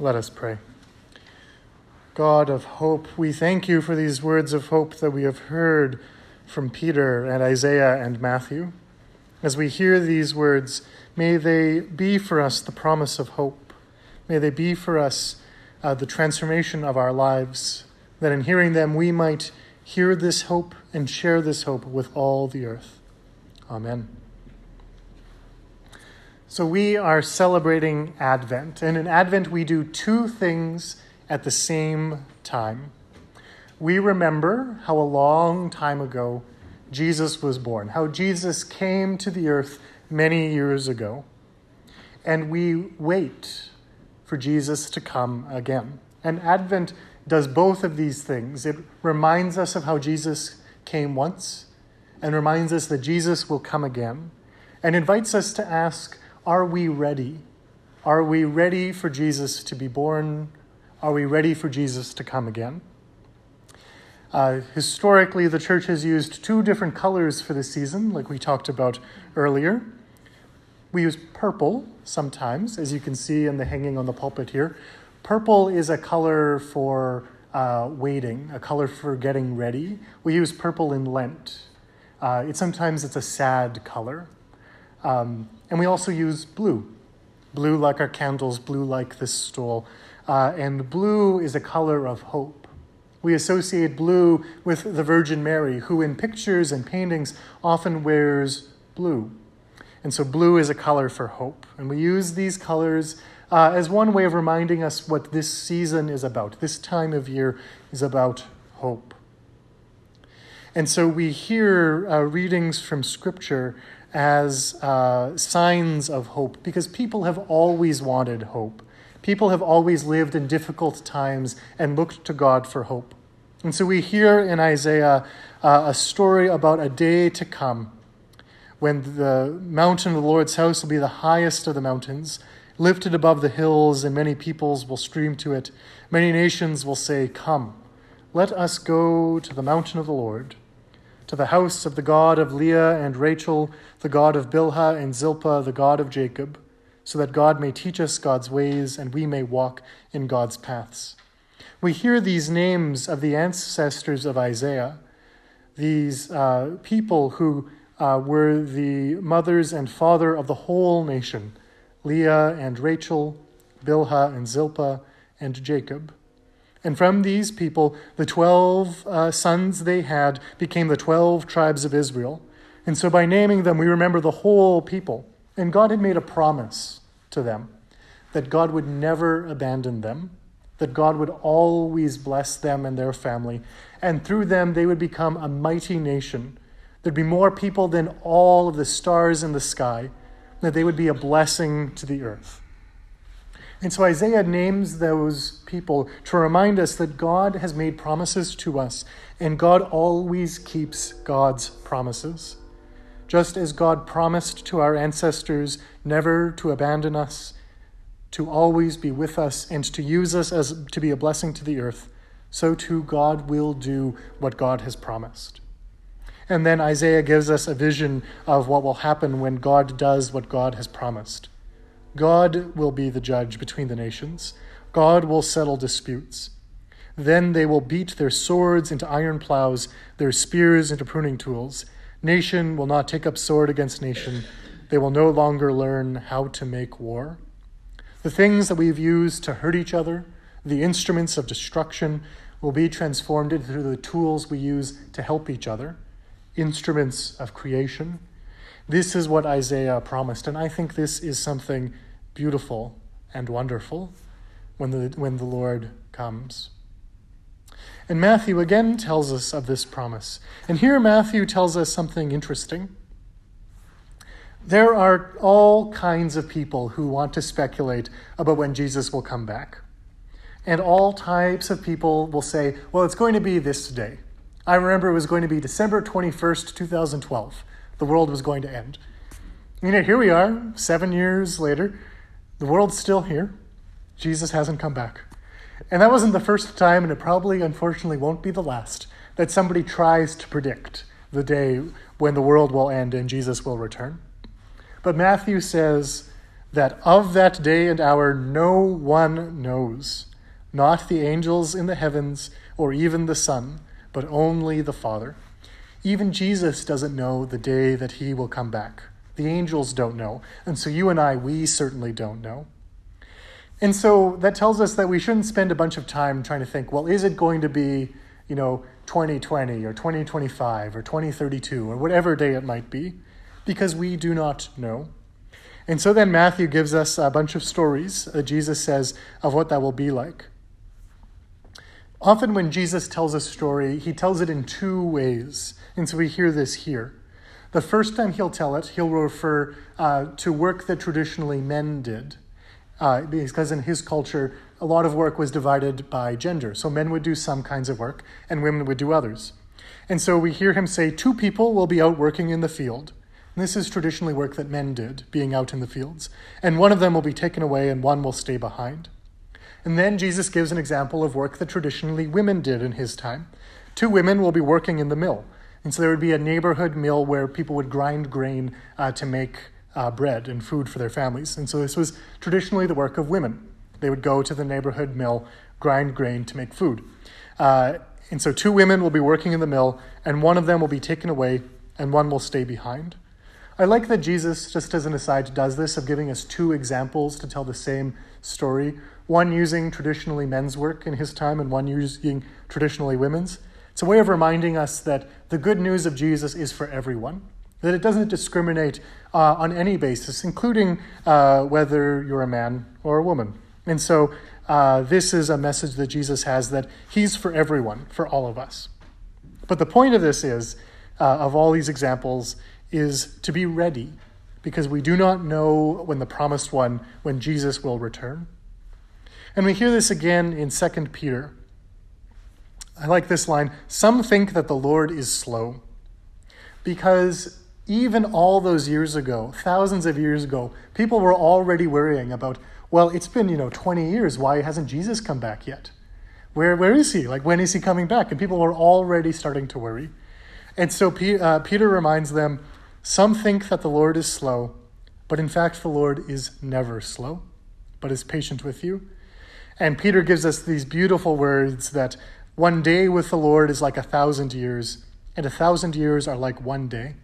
Let us pray. God of hope, we thank you for these words of hope that we have heard from Peter and Isaiah and Matthew. As we hear these words, may they be for us the promise of hope. May they be for us uh, the transformation of our lives, that in hearing them we might hear this hope and share this hope with all the earth. Amen. So, we are celebrating Advent, and in Advent, we do two things at the same time. We remember how a long time ago Jesus was born, how Jesus came to the earth many years ago. And we wait for Jesus to come again. And Advent does both of these things. It reminds us of how Jesus came once and reminds us that Jesus will come again and invites us to ask are we ready? Are we ready for Jesus to be born? Are we ready for Jesus to come again? Uh, historically, the church has used two different colors for the season, like we talked about earlier. We use purple sometimes, as you can see in the hanging on the pulpit here. Purple is a color for uh, waiting, a color for getting ready. We use purple in Lent. Uh, it, sometimes it's a sad color. Um, and we also use blue. Blue like our candles, blue like this stole. Uh, and blue is a color of hope. We associate blue with the Virgin Mary, who in pictures and paintings often wears blue. And so blue is a color for hope. And we use these colors uh, as one way of reminding us what this season is about. This time of year is about hope. And so we hear uh, readings from Scripture as uh, signs of hope because people have always wanted hope. People have always lived in difficult times and looked to God for hope. And so we hear in Isaiah uh, a story about a day to come when the mountain of the Lord's house will be the highest of the mountains, lifted above the hills, and many peoples will stream to it. Many nations will say, Come, let us go to the mountain of the Lord to the house of the God of Leah and Rachel, the God of Bilhah and Zilpah, the God of Jacob, so that God may teach us God's ways and we may walk in God's paths. We hear these names of the ancestors of Isaiah, these uh, people who uh, were the mothers and father of the whole nation Leah and Rachel, Bilhah and Zilpah, and Jacob. And from these people, the 12 uh, sons they had became the 12 tribes of Israel. And so by naming them, we remember the whole people. And God had made a promise to them that God would never abandon them, that God would always bless them and their family. And through them, they would become a mighty nation. There'd be more people than all of the stars in the sky, that they would be a blessing to the earth. And so Isaiah names those people to remind us that God has made promises to us, and God always keeps God's promises. Just as God promised to our ancestors never to abandon us, to always be with us, and to use us as to be a blessing to the earth, so too God will do what God has promised. And then Isaiah gives us a vision of what will happen when God does what God has promised. God will be the judge between the nations. God will settle disputes. Then they will beat their swords into iron plows, their spears into pruning tools. Nation will not take up sword against nation. They will no longer learn how to make war. The things that we've used to hurt each other, the instruments of destruction, will be transformed into the tools we use to help each other, instruments of creation. This is what Isaiah promised, and I think this is something beautiful and wonderful when the, when the Lord comes. And Matthew again tells us of this promise. And here Matthew tells us something interesting. There are all kinds of people who want to speculate about when Jesus will come back. And all types of people will say, well, it's going to be this day. I remember it was going to be December 21st, 2012. The world was going to end. You know, here we are, seven years later, the world's still here. Jesus hasn't come back. And that wasn't the first time, and it probably, unfortunately, won't be the last that somebody tries to predict the day when the world will end and Jesus will return. But Matthew says that of that day and hour no one knows, not the angels in the heavens or even the Son, but only the Father. Even Jesus doesn't know the day that he will come back. The angels don't know. And so you and I, we certainly don't know. And so that tells us that we shouldn't spend a bunch of time trying to think, well, is it going to be, you know, 2020 or 2025 or 2032 or whatever day it might be? Because we do not know. And so then Matthew gives us a bunch of stories that Jesus says of what that will be like. Often, when Jesus tells a story, he tells it in two ways. And so we hear this here. The first time he'll tell it, he'll refer uh, to work that traditionally men did. Uh, because in his culture, a lot of work was divided by gender. So men would do some kinds of work, and women would do others. And so we hear him say, Two people will be out working in the field. And this is traditionally work that men did, being out in the fields. And one of them will be taken away, and one will stay behind. And then Jesus gives an example of work that traditionally women did in his time. Two women will be working in the mill. And so there would be a neighborhood mill where people would grind grain uh, to make uh, bread and food for their families. And so this was traditionally the work of women. They would go to the neighborhood mill, grind grain to make food. Uh, and so two women will be working in the mill, and one of them will be taken away, and one will stay behind. I like that Jesus, just as an aside, does this of giving us two examples to tell the same story one using traditionally men's work in his time and one using traditionally women's. It's a way of reminding us that the good news of Jesus is for everyone, that it doesn't discriminate uh, on any basis, including uh, whether you're a man or a woman. And so, uh, this is a message that Jesus has that he's for everyone, for all of us. But the point of this is, uh, of all these examples, is to be ready, because we do not know when the promised one, when Jesus will return. And we hear this again in 2 Peter. I like this line Some think that the Lord is slow, because even all those years ago, thousands of years ago, people were already worrying about, well, it's been, you know, 20 years. Why hasn't Jesus come back yet? Where, where is he? Like, when is he coming back? And people were already starting to worry. And so P- uh, Peter reminds them some think that the Lord is slow, but in fact, the Lord is never slow, but is patient with you. And Peter gives us these beautiful words that one day with the Lord is like a thousand years, and a thousand years are like one day.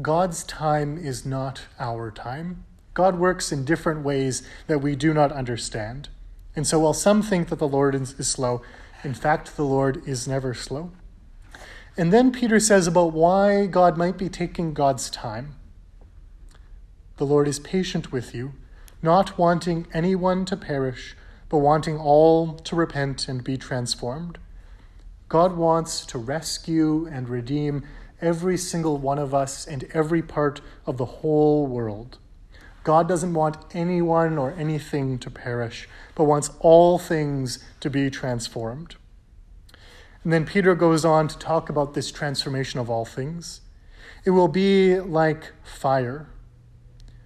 God's time is not our time. God works in different ways that we do not understand. And so, while some think that the Lord is, slow, in fact, the Lord is never slow. And then Peter says about why God might be taking God's time. The Lord is patient with you, not wanting anyone to perish, but wanting all to repent and be transformed. God wants to rescue and redeem every single one of us and every part of the whole world. God doesn't want anyone or anything to perish, but wants all things to be transformed. And then Peter goes on to talk about this transformation of all things. It will be like fire.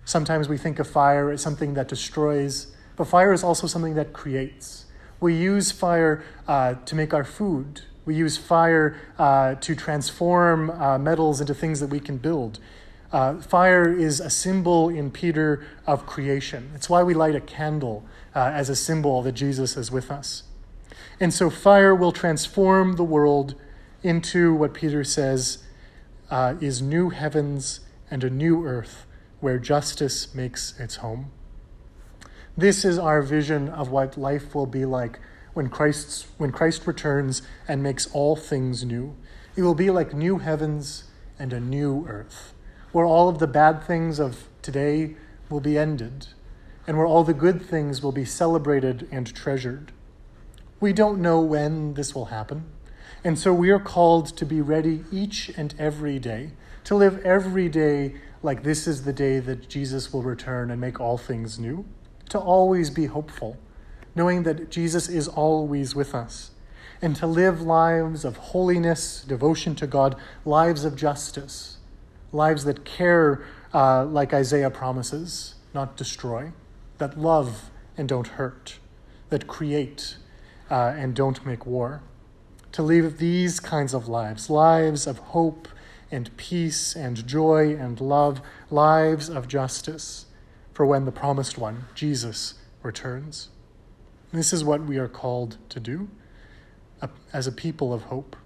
Sometimes we think of fire as something that destroys, but fire is also something that creates. We use fire uh, to make our food, we use fire uh, to transform uh, metals into things that we can build. Uh, fire is a symbol in Peter of creation. It's why we light a candle uh, as a symbol that Jesus is with us. And so fire will transform the world into what Peter says uh, is new heavens and a new earth where justice makes its home. This is our vision of what life will be like when, Christ's, when Christ returns and makes all things new. It will be like new heavens and a new earth, where all of the bad things of today will be ended, and where all the good things will be celebrated and treasured. We don't know when this will happen, and so we are called to be ready each and every day, to live every day like this is the day that Jesus will return and make all things new, to always be hopeful knowing that Jesus is always with us, and to live lives of holiness, devotion to God, lives of justice, lives that care uh, like Isaiah promises, not destroy, that love and don't hurt, that create uh, and don't make war. To live these kinds of lives, lives of hope and peace and joy and love, lives of justice for when the promised one, Jesus, returns. This is what we are called to do as a people of hope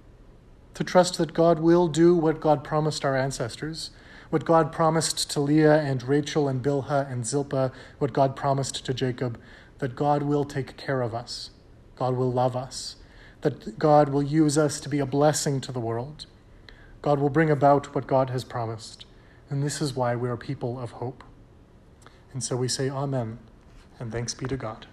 to trust that God will do what God promised our ancestors, what God promised to Leah and Rachel and Bilhah and Zilpah, what God promised to Jacob, that God will take care of us, God will love us, that God will use us to be a blessing to the world. God will bring about what God has promised. And this is why we are people of hope. And so we say Amen, and thanks be to God.